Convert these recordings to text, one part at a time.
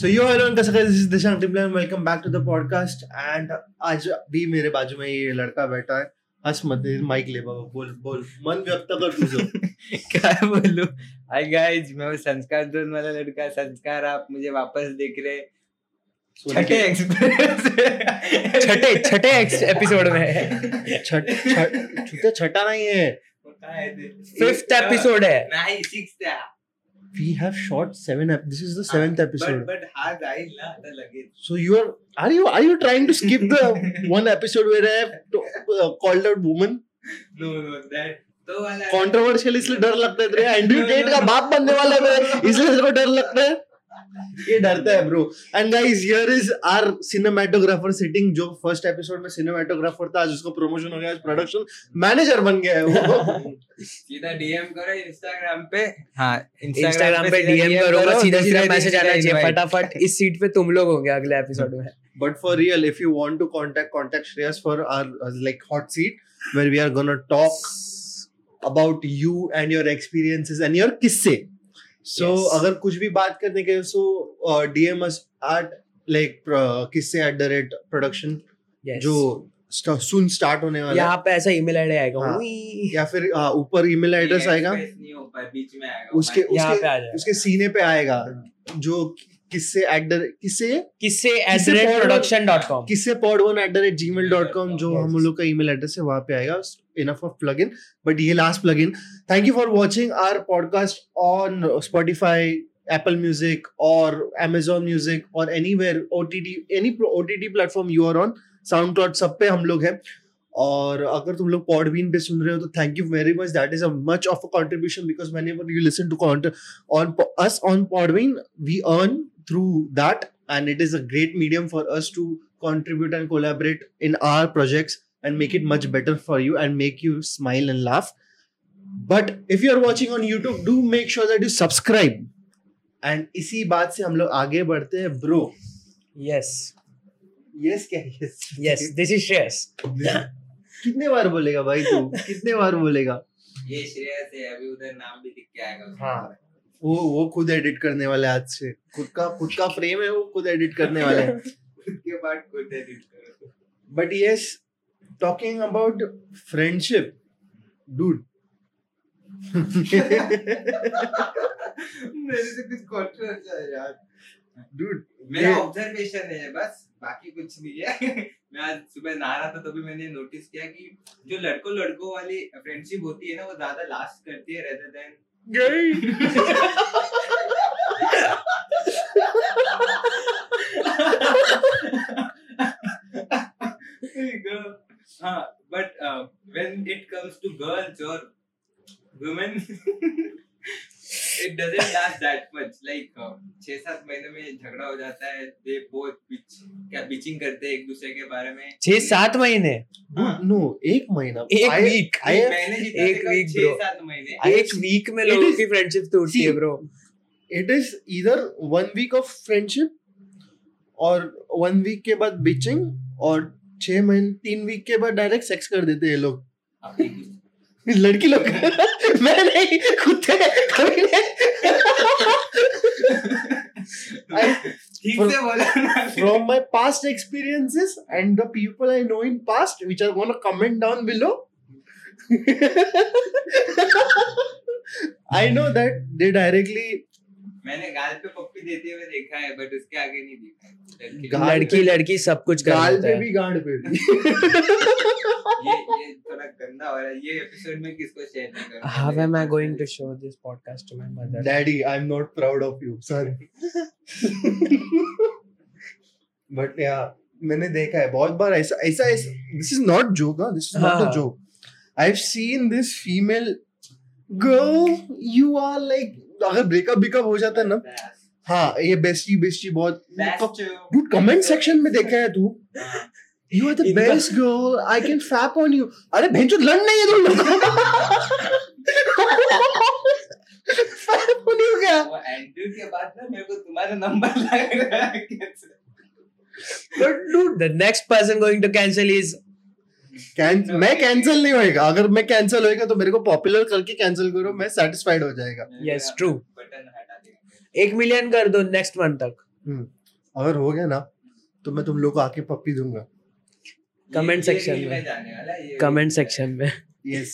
So yo hello कैसे guys this is Dishant Timla and welcome back to the podcast. And आज भी मेरे बाजू में ये लड़का बैठा है। हंस मत माइक ले बाबा बोल बोल। मन व्यक्त कर तुझे क्या बोलूँ? हाय गाइस मैं वो संस्कार जोन वाला लड़का। संस्कार आप मुझे वापस देख रहे छठे छठे छठे एपिसोड में छठ छठ छठा छठा नहीं है। फिफ्थ एपिसोड है। नहीं सिक्स्थ है। We have shot seven ep- this is the seventh episode But, but हाँ I la, the luggage. so you are are you are you trying to skip the one episode where I have to, uh, called out woman No, no, that. तो controversial इसलिए डर लगता है तेरे Andrew Tate का बाप बनने वाला है इसलिए डर लगता है ये डरता है bro and guys here is our cinematographer sitting जो फ़र्स्ट एपिसोड में सिनेमेटोग्राफर था आज उसका प्रमोशन हो गया आज प्रोडक्शन मैनेजर बन गया है वो. सीधा डीएम करो इंस्टाग्राम पे. हाँ इंस्टाग्राम पे डीएम करूँगा सीधा सीधा मैसेज आना चाहिए फटाफट इस सीट पे तुम लोग होंगे अगले एपिसोड में. But for real if you want to contact contact Shreyas for our uh, like hot seat where we are gonna talk about you and your experiences and your किस्से so Yes. अगर कुछ भी बात करने के so DM DM like किससे at the rate production the rate production? Yes. जो सुन स्टार्ट होने वाला यहाँ पे ऐसा ईमेल आईडी आएगा। हाँ। या फिर हाँ, ऊपर ईमेल एड्रेस आएगा। नहीं हो पाए बीच में आएगा। उसके यहाँ पे उसके आ उसके सीने पे आएगा। जो किससे एट द किससे? किससे at the rate production dot com किससे pod one at the rate Gmail dot com जो हम लोग का ईमेल एड्रेस है वहाँ पे आएगा। Enough of plug in but ये last plug in thank you for watching our podcast on Spotify Apple music और Amazon म्यूज़िक और anywhere O T T any O T T platform you are on SoundCloud सब पे हम लोग हैं। और अगर तुम लोग पॉडबीन पे सुन रहे हो तो thank you very much that is a much of a contribution because man you listen to on us on Podbean, we earn through that, and it is a great medium for us to contribute and collaborate in our projects and make it much better for you and make you smile and laugh. But if you are watching on YouTube, do make sure that you subscribe. And इसी बात से हम लोग आगे बढ़ते हैं bro yes yes क्या yes yes this is Shreyas कितने बार बोलेगा भाई तू कितने बार बोलेगा ये श्रेयस है अभी उधर नाम भी लिख के आएगा उसके हाँ। वो वो खुद एडिट करने वाले आज से। खुद का खुद का फ्रेम है वो खुद एडिट करने वाले हैं। उसके बाद खुद एडिट करो। But yes, talking about friendship, dude. मेरे से कुछ controversial है यार। Dude, मेरा ऑब्जर्वेशन है बस। बाकी कुछ नहीं है। मैं आज सुबह नहा रहा था तो मैंने नोटिस किया कि जो लड़कों लड़कों वाली फ्रेंडशिप होती है ना वो ज़्यादा लास्ट करती है rather than gay. there you go. Uh, but uh, when it comes to girls or women it doesn't last that much like छह सात महीने में झगड़ा हो जाता है। दे बोथ बिच क्या बिचिंग करते हैं एक दूसरे के बारे में? छह सात महीने? no, एक महीना. एक I- week. मैंने एक week, छह सात महीने। एक वीक में लोगों की फ्रेंडशिप टूटती है See, bro It is either one week of friendship और one week के बाद bitching और छह महीने तीन वीक के बाद डायरेक्ट सेक्स कर देते हैं लोग। लड़की लोग। मैं नहीं from my past experiences and the people I know in past which are gonna comment down below I know that they directly मैंने गाल पे पप्पी देते हुए देखा है बट उसके आगे नहीं देखा। लड़की लड़की सब कुछ गाल पे भी गांड पे ये ये गंदा हो रहा है ये एपिसोड में किसको शेयर नहीं करना How am I going to show this podcast to my mother? Daddy, I'm not proud of you. Sorry. But yeah, मैंने देखा है बहुत बार ऐसा ऐसा this is not joke this is not a हाँ। Joke I have seen this female girl you are like अगर breakup बिकअप हो जाता है ना हाँ ये बेस्टी बेस्टी बहुत डूड कमेंट सेक्शन में देखा है तू you are the best girl I can fap on you अरे भेंचो लड़ नहीं है तुम लोग। फैप ऑन यू क्या? वो एंड्रू के बाद ना मेरे को तुम्हारा नंबर लग रहा है but dude The next person going to cancel is can मैं कैंसिल नहीं होएगा। अगर मैं कैंसिल होएगा तो मेरे को पॉपुलर करके कैंसिल करो मैं सेटिस्फाइड हो जाएगा। Yes, true. बटन हटा देगा एक मिलियन कर दो नेक्स्ट मंथ तक। अगर हो गया ना तो मैं तुम लोग को आके पप्पी दूँगा। Comment ये- ये section reel में। जाने वाला है, ये कमेंट सेक्शन में। yes.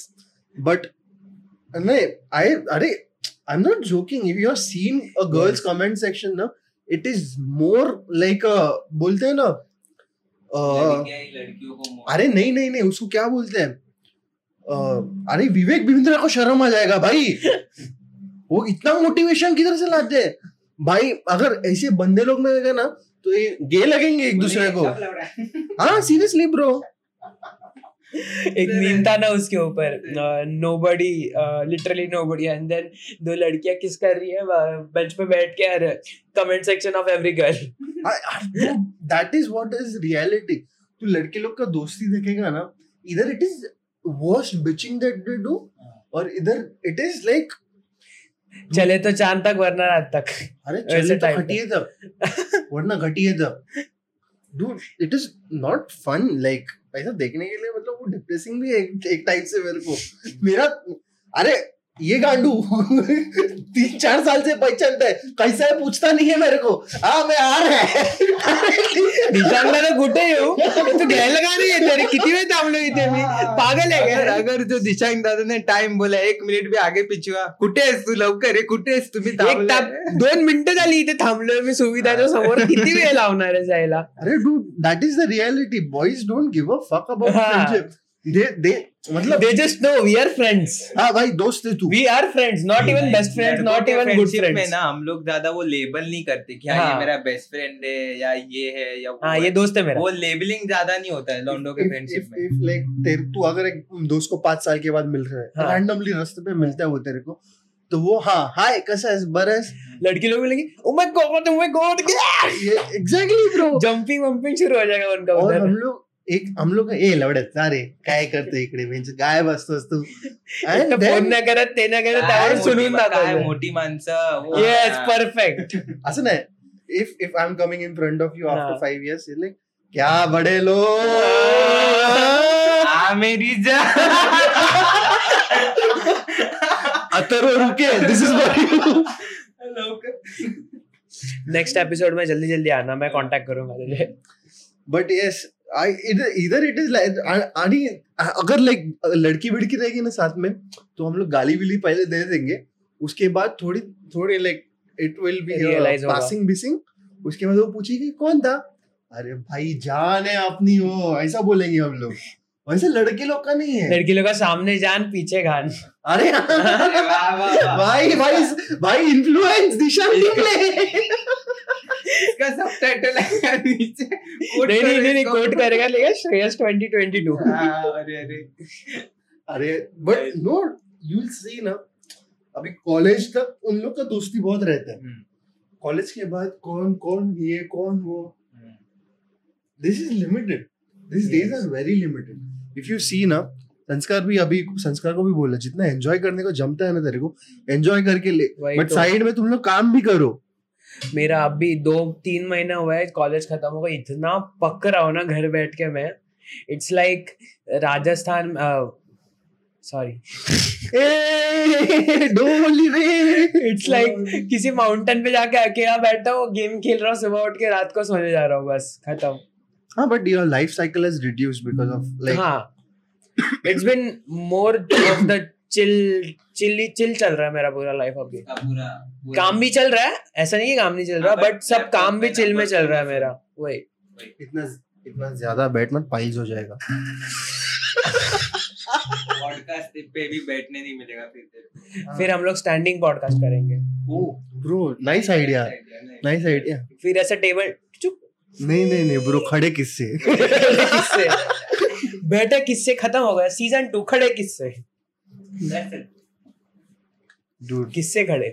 But नहीं I अरे I'm not joking. If you are seeing a girl's comment section ना it is more like a बोलते हैं ना अरे नहीं नहीं नहीं उसको क्या बोलते हैं? uh, अरे विवेक बिंद्रा को शर्म आ जाएगा भाई। वो इतना मोटिवेशन किधर से लाते हैं? भाई अगर ऐसे बंदे लोग में ना तो ये गे लगेंगे एक दूसरे को। है। सीरियसली ब्रो एक मीम था ना उसके ऊपर nobody literally nobody and then दो लड़कियाँ किस कर रही है बेंच पे बैठ के और comment section of every girl that is what is reality तू लड़के लोग का दोस्ती देखेगा ना इधर it is worst bitching that they do और इधर इट इज़ लाइक चले तो चाँद तक वरना रात तक। अरे चले तो घटी घटिए तब। वरना घटिए तब। Dude it is not fun like ऐसा देखने के लिए मतलब वो डिप्रेसिंग भी है एक, एक टाइप से मेरे को। मेरा अरे ये गांडू तीन चार साल से पहचानता है। कैसा है पूछता नहीं है मेरे को। हाँ मैं आ रहा है। दिशांगला कुठे येऊ तू घ्यायला का नाही येत रे किती वेळ थांबलो इथे मी पागल आहे अगर का अगर जो दिशांक दादा ने टाइम बोला एक मिनिट भी आगे पीछे हुआ कुठे आहेस तू लवकर रे कुठे आहेस तुम्ही एक थांबलाय? ताप दोन मिनिटं झाली इथे थांबलोय मी सुविधाच्या समोर किती वेळ लावणार आहे जायला अरे dude that is the reality boys don't give a fuck about हाँ. फ्रेंडशिप दे दे मतलब they just know we are friends हाँ भाई दोस्त है तू। We are friends not even best friends not even good friendship में ना हम लोग ज़्यादा वो लेबल नहीं करते कि हाँ हाँ। ये मेरा बेस्ट फ्रेंड है या ये है या वो हाँ ये दोस्त है मेरा। वो लेबलिंग ज़्यादा नहीं होता है लॉन्डो के फ्रेंडशिप में। if, like, तेरे तू अगर एक दोस्त को पाँच साल के बाद मिल रहा है हाँ. रैंडमली रास्ते पे मिलता है वो तेरे को तो वो हाँ हाय कैसा है? बरस। लड़की लोग बोलेंगे oh my god oh my god ये एग्जैक्टली ब्रो जंपिंग वंपिंग शुरू हो जाएगा उनका और हम लोग एक हम लोग ए लवडत अरे काय करतो इकडे म्हणजे गायब असतोस तू. फोन नाही करत ते नाही करत त्यावर सुनून मोठी माणसं येस परफेक्ट असं नाही. If if I am coming in front of you after हाँ. फाइव इयर्स लाइक क्या बड़े लोग? आ मेरी जा अतरो रुके दिस इज फॉर यू लवकर। नेक्स्ट एपिसोड में जल्दी जल्दी आना मैं कांटेक्ट करूंगा तुझे। बट यस आई इधर इट इज़ लाइक अगर लाइक लड़की विड़की रहेगी ना साथ में तो हम लोग गाली विली पहले दे देंगे। उसके बाद थोड़ी थोड़ी like it will be passing बिसिंग उसके बाद वो पूछेगी कौन था? अरे भाई जान है अपनी वो। ऐसा बोलेंगे हम लोग। वैसे लड़के लोग का नहीं है। लड़की लोग का सामने जान पीछे घान। अरे। भाई भाई भाई इन्फ्लुएंस दिशा निकले। इसका सबटाइटल है नीचे Quote नहीं नहीं नहीं कोट करेगा लेगा श्रेयस 2022 हाँ, अरे अरे। अरे but no you will see ना अभी कॉलेज तक उन लोग का दोस्ती बहुत रहता है। हम्म, कॉलेज के बाद कौन कौन ये कौन वो? हम्म। This is limited this days are very limited if you see ना संस्कार भी अभी संस्कार को भी बोला जितना एंजॉय करने को जमता है ना तेरे को एंजॉय करके ले। बट तो। साइड में तुम लोग काम भी करो। मेरा अभी दो तीन महीना हुआ है कॉलेज खत्म हो गया इतना पक रहा हूँ ना घर बैठ के मैं। It's like Rajasthan sorry it's like किसी माउंटेन पे जाके अकेला बैठा हूँ गेम खेल रहा हूँ सुबह उठ के रात को सोने जा रहा हूँ बस खत्म। हाँ but your life cycle has reduced because of like हाँ। It's been more of the chill chilli chill चल रहा है मेरा पूरा लाइफ अभी पूरा पूरा- काम भी चल रहा है ऐसा नहीं है काम नहीं चल रहा हाँ, बट सब काम भी चिल में चल रहा है मेरा वही। इतना इतना ज़्यादा बैठ मत पाइल्स हो जाएगा। पॉडकास्ट पे भी बैठने नहीं मिलेगा फिर को। फिर हम लोग स्टैंडिंग पॉडकास्ट करेंगे। ओ bro nice idea nice idea फिर ऐसा टेबल चुप। नहीं नहीं नहीं ब्रो खड़े किससे? किससे? बैठे किससे? खत्म हो गया। सीज़न टू खड़े किससे? किससे खड़े?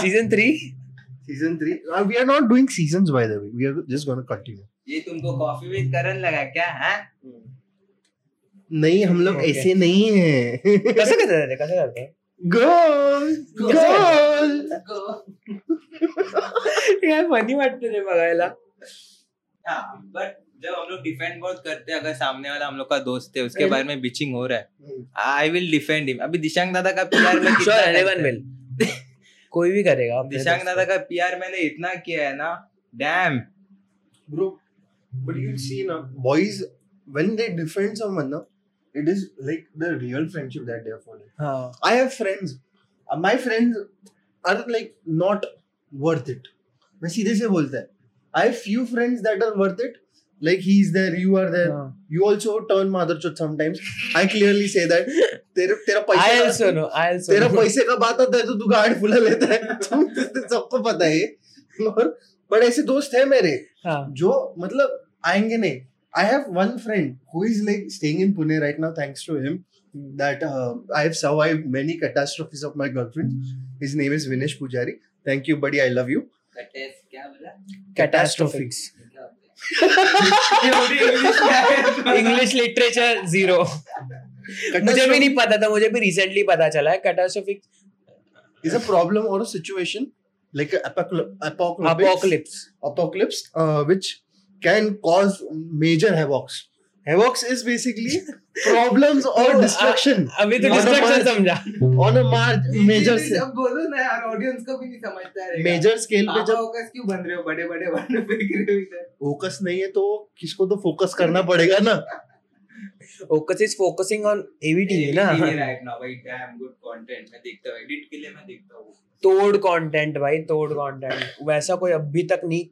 Season three season three we are not doing season by the way we are just gonna continue ये तुमको कॉफ़ी विद करण लगा क्या है? नहीं हम लोग ऐसे नहीं है। कैसे करते रहते कैसे करते? हैं गोल फनी बट जब हम लोग डिफेंड बहुत करते हैं अगर सामने वाला हम लोग का दोस्त है उसके हम्म। बारे में बिचिंग हो रहा है आई विल डिफेंड हिम अभी दिशांग दादा का प्यार में कितना विल कोई भी करेगा दिशांग दादा का। प्यार मैंने इतना किया है ना damn bro but you see ना boys when they defend someone ना it is like the real friendship that they are following हाँ। I have friends my friends are like not worth it मैं सीधे से बोलता हूँ I have few friends that are worth it like he's there you are there हाँ। you also turn motherchod sometimes i clearly say that तेरे तेरा पैसा I also know, I also तेरा पैसे का बात आता है तो तू गाड़ी फुला लेता है तो तो सबको पता है और बट ऐसे दोस्त है मेरे हाँ जो मतलब आएँगे नहीं I have one friend who is like staying in Pune right now thanks to him that uh, I have survived many catastrophes of my girlfriend. His name is Vinesh Pujari. Thank you, buddy. I love you. क्या बोला Catastrophics. English literature zero मुझे भी नहीं पता था मुझे भी recently पता चला है कैटास्ट्रोफिक इज़ अ प्रॉब्लम और a situation like apocalypse apocalypse which can cause major havocs Havocs is basically problems or destruction अभी तो On march- समझा। on a mar- major ये सब बोलो ना यार ऑडियंस को भी नहीं समझता है major scale पे जब फोकस क्यों बन रहे हो? बड़े बड़े बड़े फेंक रहे हो इधर। फोकस नहीं है तो किसको तो फोकस करना पड़ेगा ना? Focus is focusing on AVTV ना। राइट नाउ भाई डैम गुड कंटेंट मैं देखता हूँ एडिट के लिए मैं देखता हूँ। तोड़ कंटेंट भाई तोड़ कंटेंट वैसा कोई अभी तक नहीं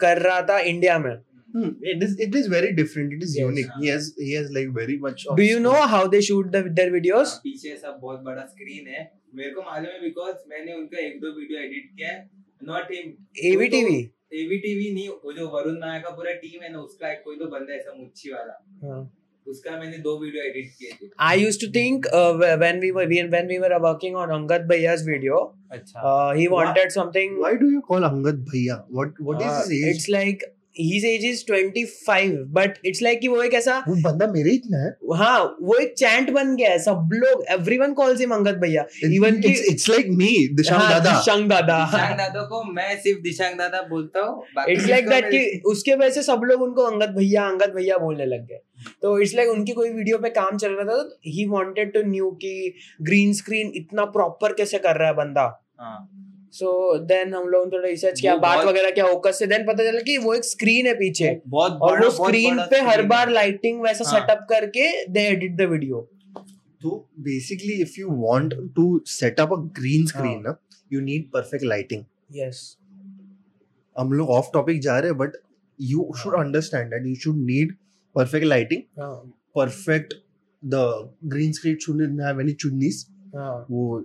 कर रहा था इंडिया में। Hmm, it is it is very different. It is Yes. unique. He has he has like very much. Of do you know how they shoot their videos हाँ, पीछे सब बहुत बड़ा स्क्रीन है मेरे को मालूम है बिकॉज़ मैंने उनका एक दो वीडियो एडिट किया है नॉट हिम एवीटीवी एवीटीवी नहीं वो जो वरुण नायक का पूरा टीम है ना उसका एक कोई तो बंदा है ऐसा मुच्छी वाला उसका मैंने दो वीडियो एडिट किए थे I used to think uh, wh- when we were when when we were working on Angad Bhaiya's video, अच्छा uh, he wanted something. Why do you call Angad Bhaiya? What what is uh, his age? It's his age is 25 but it's like कि वो एक ऐसा वो बंदा मेरे इतना है. हाँ वो एक चैंट बन गया है सब लोग एवरीवन कॉल्स हिम अंगद भैया। Even it's, कि- it's like me, Disham हाँ, Dada. दिशांग दादा दिशांग दादा को मैं सिर्फ़ दिशांग दादा बोलता हूँ लाइक किसको दैट कि उसके वजह से सब लोग उनको अंगद भैया अंगद भैया बोलने लग गए। तो इट्स लाइक उनकी कोई वीडियो पे काम चल रहा था ही वांटेड टू न्यू कि ग्रीन स्क्रीन इतना प्रॉपर कैसे कर रहा है बंदा। हाँ। सो देन हम लोगों थोड़ा रिसर्च किया बात वगैरह क्या ओकस से देन पता चला कि वो एक स्क्रीन है पीछे। बहुत और वो स्क्रीन पे हर बार लाइटिंग वैसा सेटअप करके दे एडिट द वीडियो तो basically if you want to set a green screen ना you need perfect lighting yes हम लोग ऑफ़ टॉपिक जा रहे हैं but you should understand that you should need perfect lighting perfect the green screen should not have any चुन्नीस वो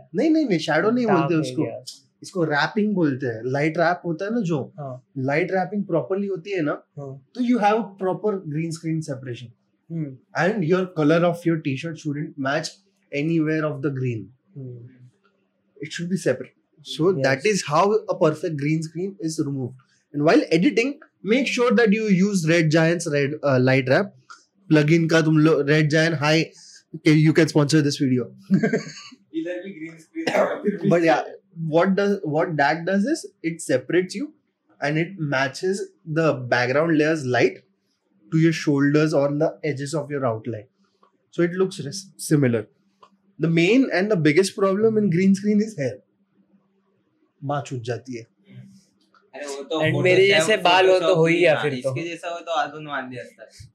नहीं नहीं नहीं शेडो नहीं बोलते उसको। इसको रैपिंग बोलते हैं। लाइट रैप होता है ना जो लाइट रैपिंग प्रॉपरली होती है ना हाँ। तो you have proper green screen separation and your colour of your T shirt shouldn't match anywhere of the green it should be separate so that is how a perfect green screen is remove and while editing make sure that you use red giants red light wrap plugin का तुम लोग red giant hi you can sponsor this video इधर भी green screen but yeah what does what that does is it separates you and it matches the background layers light to your shoulders on the edges of your outline so it looks res- similar the main and the biggest problem in green screen is hair माँ छूट जाती है अरे वो तो And मेरे जैसे बाल हो तो हो ही गया फिर तो। इसके जैसा हो तो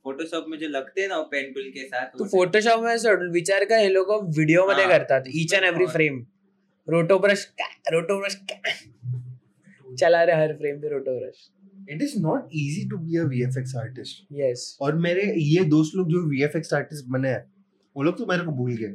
फोटोशॉप में जो लगते हैं ना वो पेन टूल के साथ तू फोटोशॉप में सोड विचार कर हे लोक व्हिडिओ मध्ये. करतात each and every frame roto brush roto brush चला रहे हर फ्रेम पे roto brush it is not easy to be a VFX artist yes और मेरे ये दोस्त लोग जो वीएफएक्स आर्टिस्ट बने हैं वो लोग तो मेरे को भूल गए।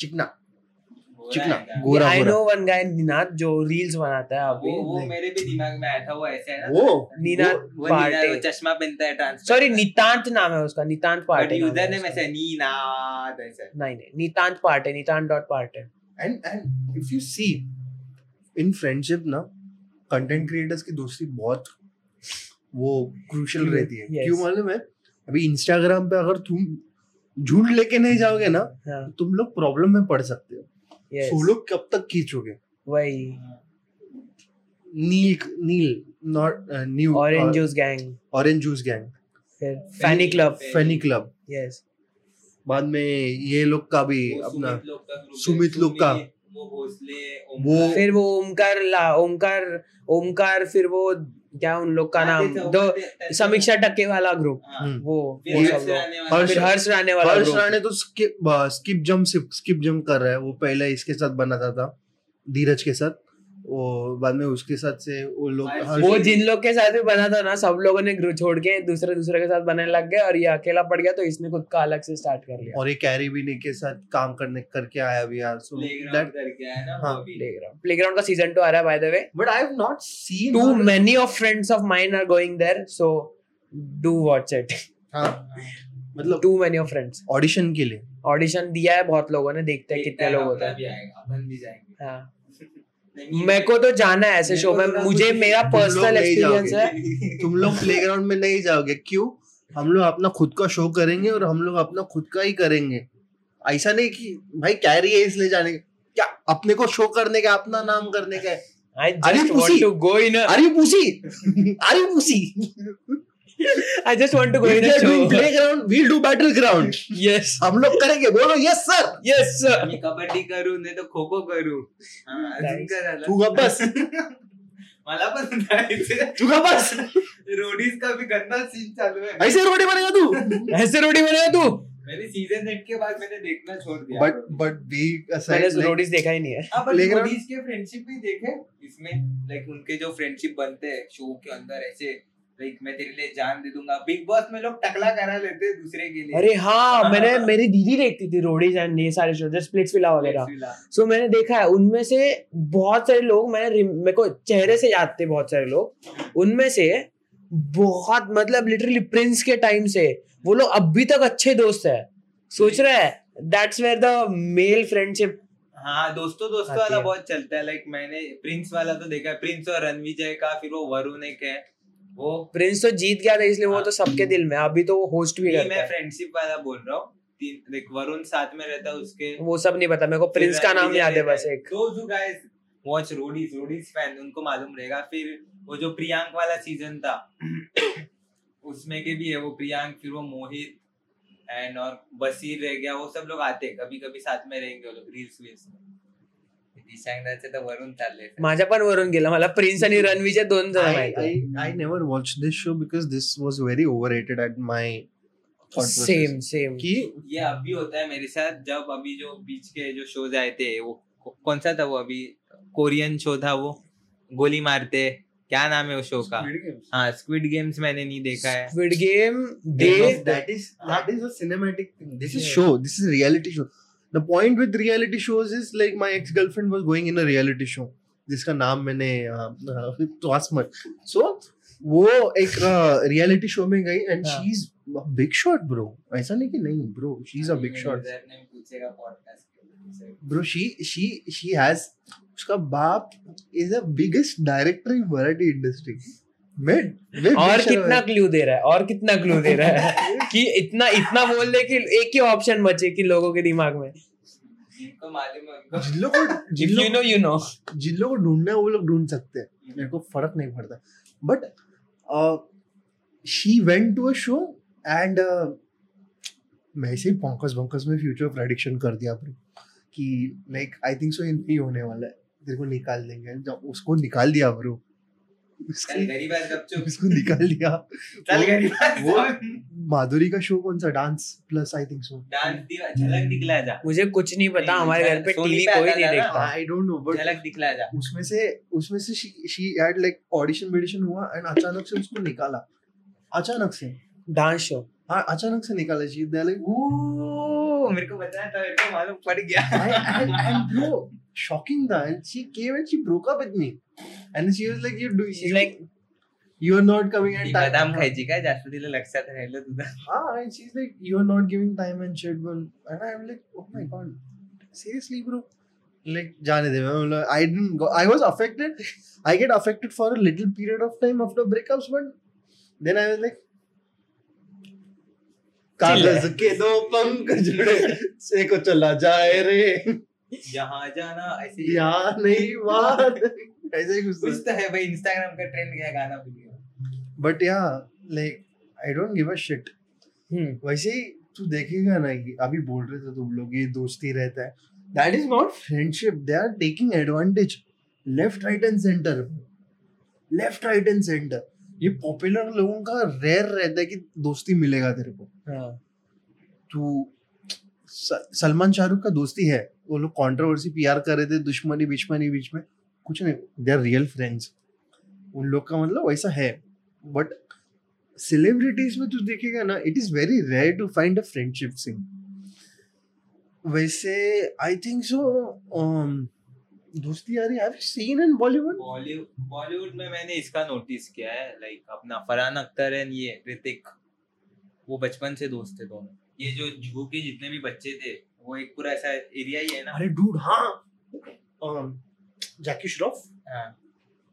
चिकना। चिकना? गोरा आई नो वन गाय निनाद जो रील्स बनाता है अभी वो वो मेरे भी दिमाग में आया था वो ऐसे है ना वो? नीना वो नीना पार्टे वो चश्मा पहनता है ट्रांस सॉरी नितांत नाम है उसका नितांत बट पार्टे नाम यूज़र नेम ऐसे है, ऐसे नहीं नहीं Nitant Parte Nitant dot Parte and and if you see in friendship ना कंटेंट क्रिएटर्स की दोस्ती बहुत वो क्रूशियल रहती है। क्यों मालूम है? अभी इंस्टाग्राम पे अगर तुम झूठ लेके नहीं जाओगे ना हाँ। तो तुम लोग प्रॉब्लम में पड़ सकते हो। यस सोलो कब तक खींचोगे? वही। नील नील not new orange juice gang orange juice gang फिर fanny club funny club yes बाद में ये लोग का भी अपना सुमित लोग का वो। फिर वो ओमकार ला ओमकार ओमकार फिर वो क्या उन लोग का हाँ, नाम? दो समीक्षा टक्के वाला ग्रुप हाँ, हम्म। वो हर्ष राणे वाला हर्ष- राणे वाला हर्ष राणे तो skip skip jump skip jump कर रहा है। वो पहले इसके साथ बनाता था। धीरज के साथ। वो बाद में उसके साथ से वो लोग वो जिन लोग के साथ भी बना था ना सब लोगों ने ग्रुप छोड़ के दूसरे दूसरे के साथ बनने लग गए और ये अकेला पड़ गया तो इसने खुद का अलग से स्टार्ट कर लिया। और ये कैरी भी के साथ काम करने करके आया भी यार सो दैट करके आया ना हाँ, वो भी। प्लेग्राउंड प्लेग्राउंड का सीज़न टू आ रहा है by the way but I have not seen too many of friends of mine are going there so do watch it हाँ। मतलब too many of friends audition के लिए। ऑडिशन दिया है बहुत लोगों ने देखते हैं कितने लोग होते हैं। भी आएगा, अपन भी जाएँगे। हाँ। नहीं, मेरे को तो जाना है ऐसे शो में। मुझे कुछ- मेरा पर्सनल एक्सपीरियंस है। तुम लोग प्लेग्राउंड में नहीं जाओगे। क्यों? हम लोग अपना खुद का शो करेंगे और हम लोग अपना खुद का ही करेंगे। ऐसा नहीं कि भाई कैरी है इसलिए जाने क्या अपने को शो करने का अपना नाम करने का you pussy are pussy I just want to go in a show playground we'll do battleground yes हम लोग करेंगे बोलो यस सर यस सर मी कबड्डी करू नाही तर खो खो करू। हा, अजून Nice. तू गप्प बस. मला पण जायचंय. तू। का बस। रोडीज का भी गंदा सीन चालू है। ऐसे रोटी बनेगा तू? ऐसे रोटी बनेगा तू? मैंने सीज़न एट के बाद मैंने देखना छोड़ दिया। बट बट बी मैंने रोटीज देखा ही नहीं है। हाँ, रोडीज के फ्रेंडशिप भी देखे। इसमें लाइक उनके जो फ्रेंडशिप बनते हैं शो के अंदर ऐसे लाइक मैं तेरे लिए जान दे दूँगा। बिग बॉस में लोग टकला करा लेते हैं दूसरे के लिए। अरे हाँ मैंने मेरी दीदी देखती थी रोडीज एंड ये सारे शो जस्ट स्प्लिट्स विला वगैरह। सो मैंने देखा है उनमें से बहुत सारे लोग मैंने मेरे को चेहरे से याद थे बहुत सारे लोग। उनमें से बहुत मतलब लिटरली प्रिंस के टाइम से वो लोग अभी तक अच्छे दोस्त है। सोच रहे हैं that's where the male friendship हाँ दोस्तों दोस्तों वाला बहुत चलता है। लाइक मैंने प्रिंस वाला तो देखा है। प्रिंस और रणविजय का फिर वो वरुण एक है। वो प्रिंस तो जीत गया था इसलिए वो तो सबके दिल में अभी तो वो होस्ट भी करता मैं फ्रेंडशिप वाला बोल रहा हूँ। वरुण साथ में रहता है उसके वो सब नहीं पता मेरे को प्रिंस का नाम याद है बस एक। Who guys watch Roadies Roadies fan उनको मालूम रहेगा। फिर वो जो प्रियांक वाला सीज़न था उसमें के भी है वो प्रियांक फिर वो मोहित एंड और बसीर रह गया वो सब लोग आते कभी कभी साथ में रहेंगे वो लोग रील्स वील्स में। दिशांगदाचे तर वरून चालले माझ्या पण वरून गेला. मला प्रिन्स आणि रणवीचे दोन जण माहिती I I never watched this show because this was very overrated at my same same कि ये अभी होता है मेरे साथ जब अभी जो बीच के जो शोज़ आए थे वो कौन सा था वो अभी? कोरियन शो था वो गोली मारते क्या नाम है उस शो का? हाँ स्क्विड गेम्स मैंने नहीं देखा है। स्क्विड गेम दे Yes, that is that is a cinematic thing. This is Yeah. show. The point with reality shows is like my ex girlfriend was going in a reality show. जिसका नाम मैंने ट्वास मत सो वो एक रियलिटी शो में गई and हाँ. She is big shot bro ऐसा नहीं कि नहीं bro she is a big shot bro she she she has उसका बाप is the biggest director in variety industry मैं मैं और कितना क्लू दे रहा है और कितना क्लू दे रहा है कि इतना इतना बोल दे कि एक ही ऑप्शन बचे कि लोगों के दिमाग में। है उनको जिन लोगों को जिन यू लोगों नो यू नो जिन लोगों को ढूंढना है वो लोग ढूंढ सकते हैं। मेरे को फ़र्क नहीं पड़ता। But she went to a show and मैं ऐसे ही पोंकस बोंकस में फ्यूचर प्रेडिक्शन कर दिया ब्रो कि लाइक आई थिंक सो नहीं होने वाला है। तेरे को निकाल देंगे। जब उसको निकाल दिया ब्रो उसकी निकाल दिया चल वो- वो माधुरी का शो कौन सा? Dance plus I think so dance Jhalak Dikhla Jaa. मुझे कुछ नहीं पता हमारे घर पे टीवी कोई नहीं देखता। I don't know but Jhalak Dikhla Jaa. उसमें से उसमें से शी हैड लाइक ऑडिशन मेडिशन हुआ एंड अचानक से उसको निकाला। अचानक से? डांस शो हाँ अचानक से निकाला। शी दे लाइक ओ मेरे को बताया था मेरे को मालूम पड़ गया। And, and bro shocking that and she came and she broke up with me and she was like you do She's you, like you are not coming ती at बदाम खायची काय जास्त तिला लक्षात राहिलं तुझं ah and she's like you are not giving time and shit but and I'm like oh my god seriously bro like जाने दे मैं मतलब I didn't go I was affected I get affected for a little period of time after breakups but then I was like कागज़ के दो पंख जुड़े से को चला जाए रे जहाँ जाना ऐसे यहाँ नहीं बात ऐसे ही कुछ कुछ तो है भाई इंस्टाग्राम का ट्रेंड क्या गाना गया बट या like I don't give a shit वैसे ही तू देखेगा ना कि अभी बोल रहे थे तुम लोग ये दोस्ती रहता है। That is not friendship they are taking advantage left right and centre left right and centre ये पॉपुलर लोगों का रेयर रहता है कि दोस्ती मिलेगा तेरे को। हाँ। तू सलमान शाहरुख का दोस्ती है। वो लोग कंट्रोवर्सी पीआर कर रहे थे दुश्मनी बिश्मनी बीच में। कुछ नहीं दे आर रियल फ्रेंड्स उन लोग का मतलब वैसा है. बट सेलिब्रिटीज में तू देखेगा ना it is very rare to find a friendship thing वैसे आई थिंक सो दोस्ती यारी have seen in Bollywood Bollywood में मैंने इसका नोटिस किया है लाइक like, अपना फरहान अख्तर एंड ये ऋतिक वो बचपन से दोस्त थे दोनों. ये जो जुहू के जितने भी बच्चे थे वो एक पूरा ऐसा एरिया ही है ना. अरे डूड हाँ. जैकी श्रॉफ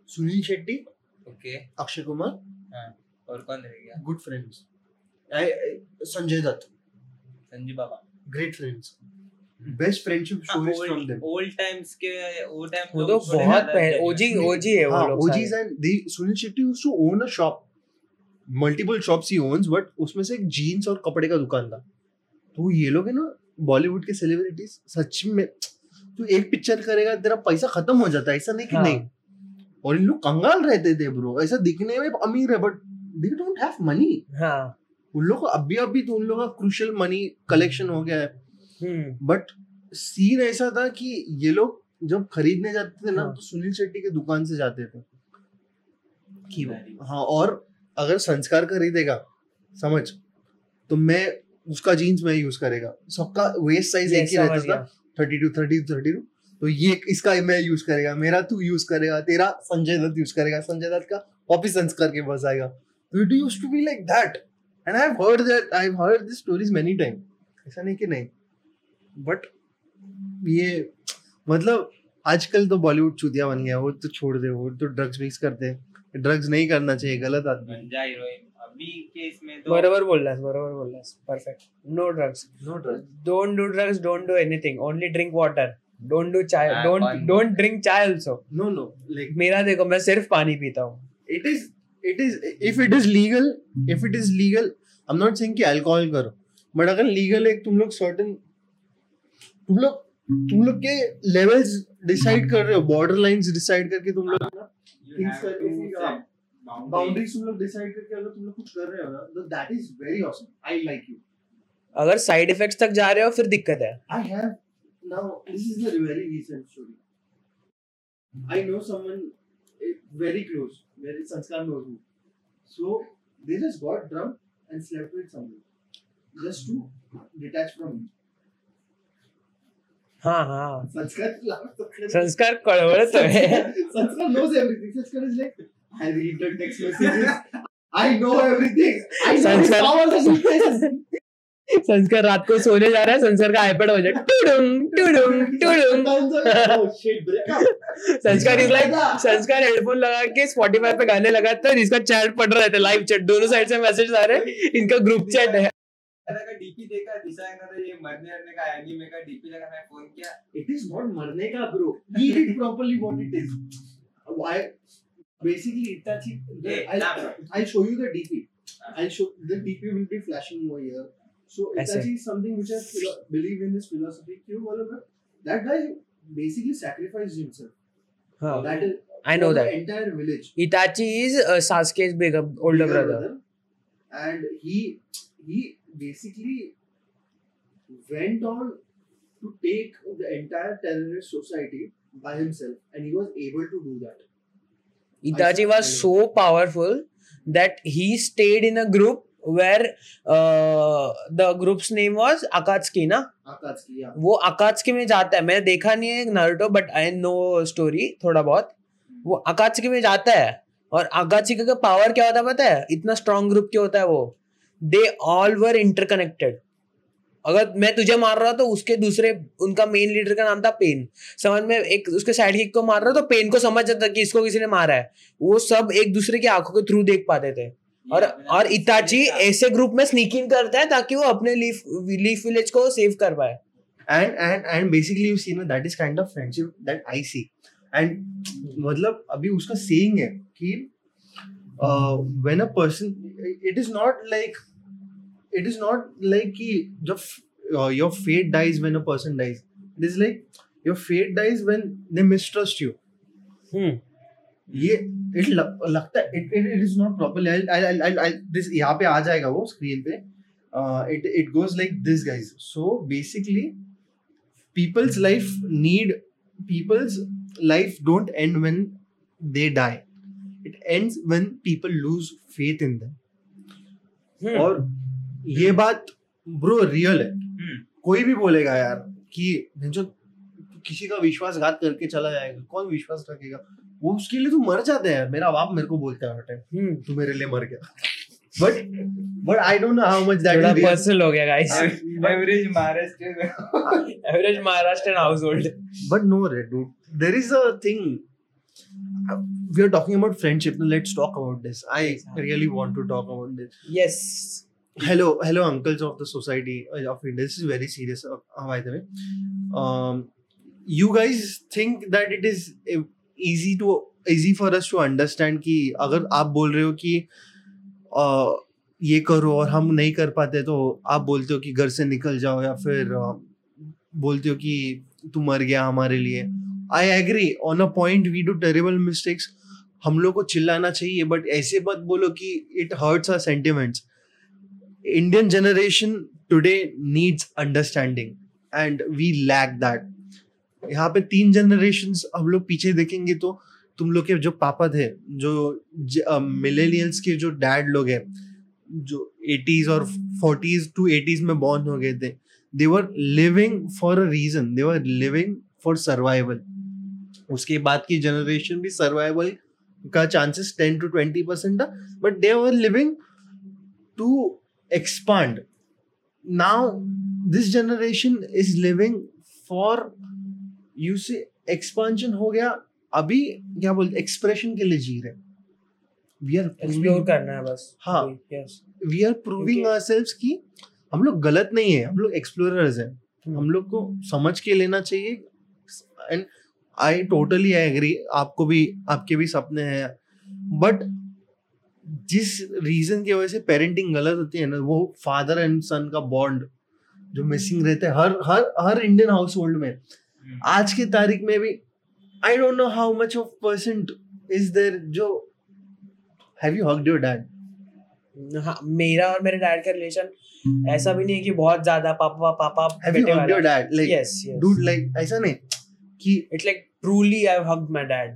सुनील शेट्टी ओके। अक्षय कुमार हाँ। और कौन रह गया good friends Sanjay Dutt. Sanjay Baba. Great friends best friendship stories from them old times के ओ टाइम वो तो बहुत ओजी ओजी है वो हाँ, लोग OG and Sunil Shetty used to own a shop multiple shops he owns but उसमें से एक जींस और कपड़े का दुकान था। तो ये लोग है ना बॉलीवुड के सेलिब्रिटीज सच में तू एक पिक्चर करेगा तेरा पैसा खत्म हो जाता है ऐसा नहीं कि हाँ। नहीं। और इन लोग कंगाल रहते थे ब्रो ऐसा दिखने में अमीर है but they don't have money हाँ। उन लोग अभी अभी तो उन लोग का क्रूशल मनी कलेक्शन हो गया है। हम्म। बट सीन ऐसा था कि ये लोग जब खरीदने जाते थे ना हाँ। तो सुनील शेट्टी के दुकान से जाते थे। कि हाँ और अगर संस्कार खरीदेगा समझ? तो मैं उसका जीन्स में यूज़ करेगा। सबका वेस्ट साइज़ एक ही रहता था। Thirty two thirty two thirty two. तो ये इसका मैं यूज़ करेगा। मेरा तू यूज़ करेगा। तेरा संजय दत्त यूज़ करेगा। संजय दत्त का वापिस संस्कार के पास आएगा। It use to be like that and I heard that I heard this stories many time ऐसा नहीं कि नहीं। बट ये मतलब आजकल तो बॉलीवुड चूतिया बन गया वो तो छोड़ दे। वो तो ड्रग्स मिक्स करते ड्रग्स नहीं करना चाहिए। गलत आदमी। गंजा हीरोइन अभी के इसमें तो बरोबर बोललास बरोबर बोललास perfect no drugs no drugs don't do drugs don't do anything only drink water don't do chai हाँ, don't पानी। don't drink chai also no no like मेरा देखो मैं सिर्फ़ पानी पीता हूँ it is it is if it is legal if it is legal i'm not saying कि alcohol करो but अगर legal है तुम लोग certain तुम लोग तुम लोग के levels decide कर रहे हो border lines decide करके तुम लोग ना हाँ, boundaries तुम लोग decide करके अगर तुम लोग कुछ कर रहे हो ना तो that is very awesome I like you अगर साइड इफेक्ट्स तक जा रहे हो फिर दिक्कत है I have now this is a very recent story. I know someone eh, very close, very Sanskar knows me. So they just got drunk and slept with someone just to detach from me. हाँ हाँ Sanskar Sanskar संस्कार कळवळत आहे Sanskar knows everything. Sanskar is like, I read the text messages. I know everything. I know his powers and weaknesses. संस्कार रात को सोने जा रहा है संस्कार का आईपैड हो जाए टुडुंग टुडुंग टुडुंग Oh shit, break Sanskar is like Sanskar headphone लगा के स्पॉटिफाई पे गाने लगाता है इसका चैट पढ़ रहा है लाइव चैट दोनों साइड से मैसेज आ रहे हैं इनका ग्रुप चैट है डीपी देखा दिशा का ये मरने मरने का एनीमे का डीपी लगा मैं फ़ोन किया It is not मरने का bro. Read it properly what it is. Why? Basically, Hitachi. I'll, I'll, I'll show you the DP. I'll show the DP will be flashing over here. So Itachi is something which I philo- believe in this philosophy. That guy basically sacrificed himself. Huh. That is, I know that. entire village. Itachi is uh, Sasuke's big older brother. brother. And he he basically went on to take the entire terrorist society by himself, and he was able to do that. Itachi I was so powerful that he stayed in a group where uh, the group's name was Akatsuki ना Akatsuki, yeah. वो अकात्सुकी में जाता है। मैंने देखा नहीं है Naruto but I know story थोड़ा बहुत। वो अकात्सुकी में जाता है और अकात्सुकी का पावर क्या होता है पता है? इतना स्ट्रॉन्ग ग्रुप क्या होता है वो? दे ऑल वर इंटरकनेक्टेड अगर मैं तुझे मार रहा तो उसके दूसरे उनका मेन लीडर का नाम था पेन समझ में? एक उसके साइड किक को मार रहा तो पेन को समझ जाता कि इसको किसी ने मारा है। वो सब एक दूसरे की आँखों के थ्रू देख पाते थे। और और इताची ऐसे ग्रुप में स्नीक इन करता है ताकि वो अपने लीफ लीफ विलेज को सेव कर पाए। And and and basically you see ना that is kind of friendship that I see and मतलब अभी उसका saying है कि uh, when a person it is not it is not like कि जब uh, your fate dies when a person dies it is like your fate dies when they mistrust you हम्म ये it लग, लगता है it, it, it is not properly I'll, I'll, I'll, I'll, I'll, this यहाँ पे आ जाएगा वो screen पे uh, it it goes like this guys so basically people's life need people's life don't end when they die it ends when people lose faith in them हम्म और ये बात bro real है। हम्म, कोई भी बोलेगा यार कि जो किसी का विश्वासघात करके चला जाएगा कौन विश्वास रखेगा? वो उसके लिए तो मर जाते हैं। मेरा बाप मेरे को बोलता है हर टाइम हम्म तू मेरे लिए मर गया। But but I don't know how much that is personal हो गया guys average Maharashtra average Maharashtra household but no red dude. There is a thing we are talking about friendship. Now let's talk about this. I really want to talk about this. Yes hello uncles of the society uh, of india this is very serious uh, uh, by the way um you guys think that it is uh, easy to easy for us to कि अगर आप बोल रहे हो कि uh, ये करो और हम नहीं कर पाते तो आप बोलते हो कि घर से निकल जाओ या फिर uh, बोलते हो कि तू मर गया हमारे लिए I agree on a point we do terrible mistakes हम लोग को चिल्लाना चाहिए बट ऐसे मत बोलो कि it hurts our sentiments Indian generation today needs understanding and we lack that यहाँ पे तीन जनरेशन हम लोग पीछे देखेंगे तो तुम लोग के जो पापा थे, जो मिलेनियल्स के जो डैड लोग हैं, जो 80s और 40s टू 80s में बॉर्न हो गए थे they were living for a reason they were living for survival उसके बाद की जनरेशन भी सर्वाइवल का चांसेस टेन टू 20 परसेंट था but they were living to expand. Now this generation is living for you see expansion हो गया. अभी क्या बोलते एक्सप्रेशन के लिए जी रहे वी आर एक्सप्लोर करना है बस. हाँ। वी आर प्रूविंग आवरसेल्व्स कि हम लोग गलत नहीं है. हम लोग एक्सप्लोरर्स हैं. हम लोग को समझ के लेना चाहिए. एंड आई टोटली एग्री आपको भी आपके भी सपने हैं. बट जिस रीजन की वजह से पेरेंटिंग गलत होती है ना वो फादर एंड सन का बॉन्ड जो मिसिंग रहता है हर हर हर इंडियन हाउस होल्ड में आज की तारीख में भी I don't know how much of percent is there जो have you hugged your dad हाँ मेरा और मेरे डैड का रिलेशन ऐसा भी नहीं है कि बहुत ज़्यादा पापा पापा have you hugged your dad like yes yes dude like ऐसा नहीं कि it's like truly I have hugged my dad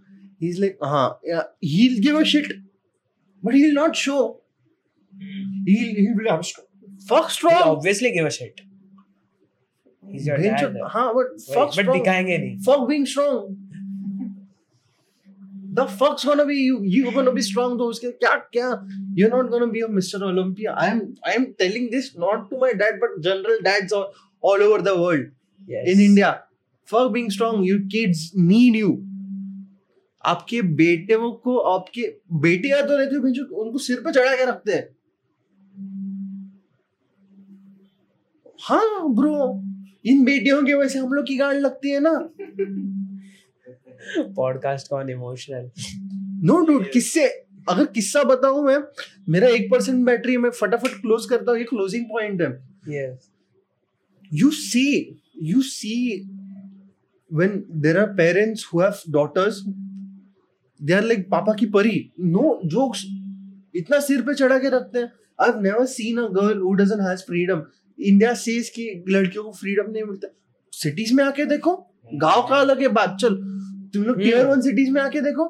he's like uh yeah he'll give a shit but he'll not show he'll he'll be like I'm strong. fuck strong obviously give a shit He's your Bench dad. of- हाँ but fuck but strong दिखाएंगे नहीं fuck being strong the fuck's gonna be you you're gonna be strong तो उसके क्या क्या you're not gonna be a Mr. Olympia I am I am telling this not to my dad but general dads all, all over the world Yes. in India fuck being strong your kids need you आपके बेटे को आपके बेटियाँ तो रहती है उनको सिर पे चढ़ा के रखते हैं। हाँ ब्रो इन बेटियों की वजह से हम लोग की गांड लगती है ना। पॉडकास्ट कौन इमोशनल नो डूड किससे? अगर किस्सा बताऊँ मैं मेरा एक परसेंट बैटरी मैं फटाफट क्लोज करता हूँ ये क्लोजिंग पॉइंट है। Yes you see you see when there are parents who have daughters they are like पापा की परी no jokes. इतना सिर पे चढ़ा के रखते हैं। I've never seen a girl who doesn't has freedom. India says कि लड़कियों को फ्रीडम नहीं मिलता। सिटीज़ में आके देखो। गाँव का अलग है बात। चल तुम लोग टीयर वन सिटीज़ में आके देखो।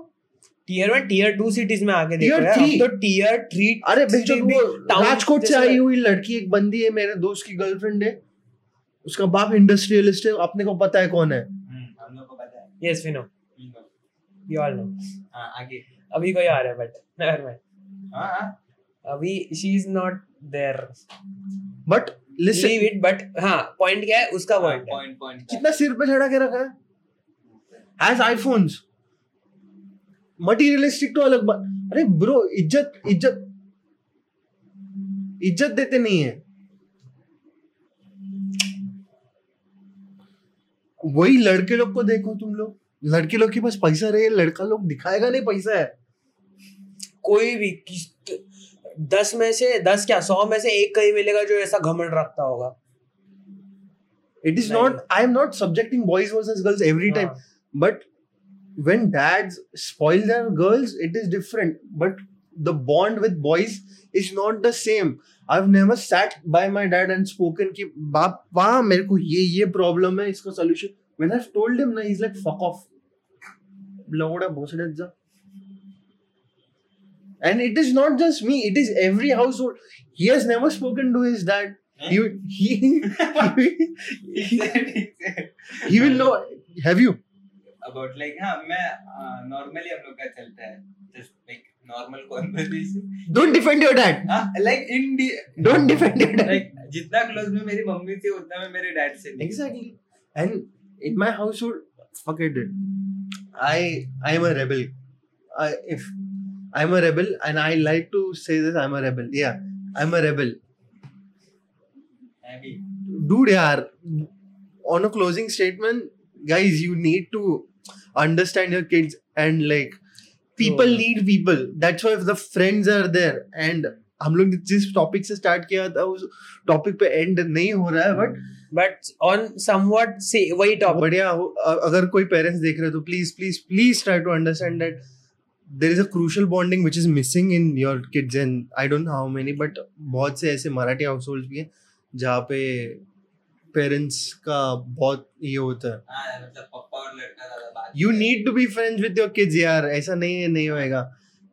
Tier one tier two cities में आगे देखो यार, तो टीयर थ्री अरे भी वो राजकोट से आई हुई लड़की एक बंदी है मेरे दोस्त की गर्लफ्रेंड है। उसका बाप इंडस्ट्रियलिस्ट है। अपने को पता है कौन है। हम लोग को पता है yes we know we all know हाँ आगे। अभी कोई आ रहा है बट नेवर माइंड हाँ हाँ। अभी she is not there but listen leave it but हाँ पॉइंट क्या है? उसका पॉइंट है। पॉइंट पॉइंट कितना सिर पे चढ़ा के रखा है? हैज़ आईफोन्स मटीरियलिस्टिक तो अलग बात। अरे ब्रो इज़्ज़त इज़्ज़त। इज़्ज़त देते नहीं है। वही लड़के लोग को देखो तुम लोग। लड़के लोग के पास पैसा रहे लड़का लोग दिखाएगा नहीं पैसा है। कोई भी दस में से दस क्या सौ में से एक कहीं मिलेगा जो ऐसा घमंड रखता होगा। It is not I am not subjecting boys versus girls every time but when dads spoil their girls it is different but the bond with boys is not the same I have never sat by my dad and spoken कि बाप वाह मेरे को ये ये problem है इसका solution when I told him ना he is like fuck off लवड़ा भोसड़े जा and it is not just me it is every household he has never spoken to his dad he he he, he will know have you about like हाँ मैं normally हम लोग का चलता है just like normal conversation don't defend your dad हाँ like in don't defend your dad like जितना close में मेरी मम्मी थी उतना मैं मेरे डैड से exactly and in my household forget it i i am a rebel i if i'm a rebel and i like to say this i'm a rebel yeah i'm a rebel dude yaar on a closing statement guys you need to understand your kids and like people True. need people that's why if the friends are there and हम लोग जिस topic से start किया था उस topic पे end नहीं हो रहा है बट बट ऑन समवट से वही टॉपिक बढ़िया अगर कोई पेरेंट्स देख रहे हो तो please please please try to understand that there is a crucial bonding which is missing in your kids and I don't know how many but बहुत से ऐसे मराठी हाउस होल्ड भी हैं जहाँ पे पेरेंट्स का बहुत ये होता है। यू नीड टू बी लड़का ज़्यादा your you need to be friends with your kids यार ऐसा नहीं है नहीं होएगा।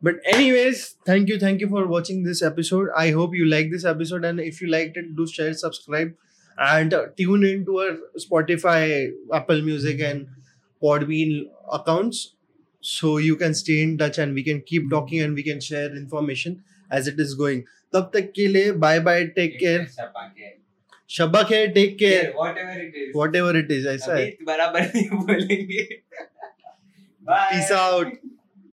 But anyways thank you thank you for watching this episode. I hope you like this episode and if you liked it do share subscribe. and uh, tune into our spotify apple music and podbean accounts so you can stay in touch and we can keep talking and we can share information as it is going तब तक के लिए bye bye take care Sapa के शब्बा खैर take care whatever it is whatever it is ऐसा है अभी बराबर नहीं बोलेंगे बाय Peace out.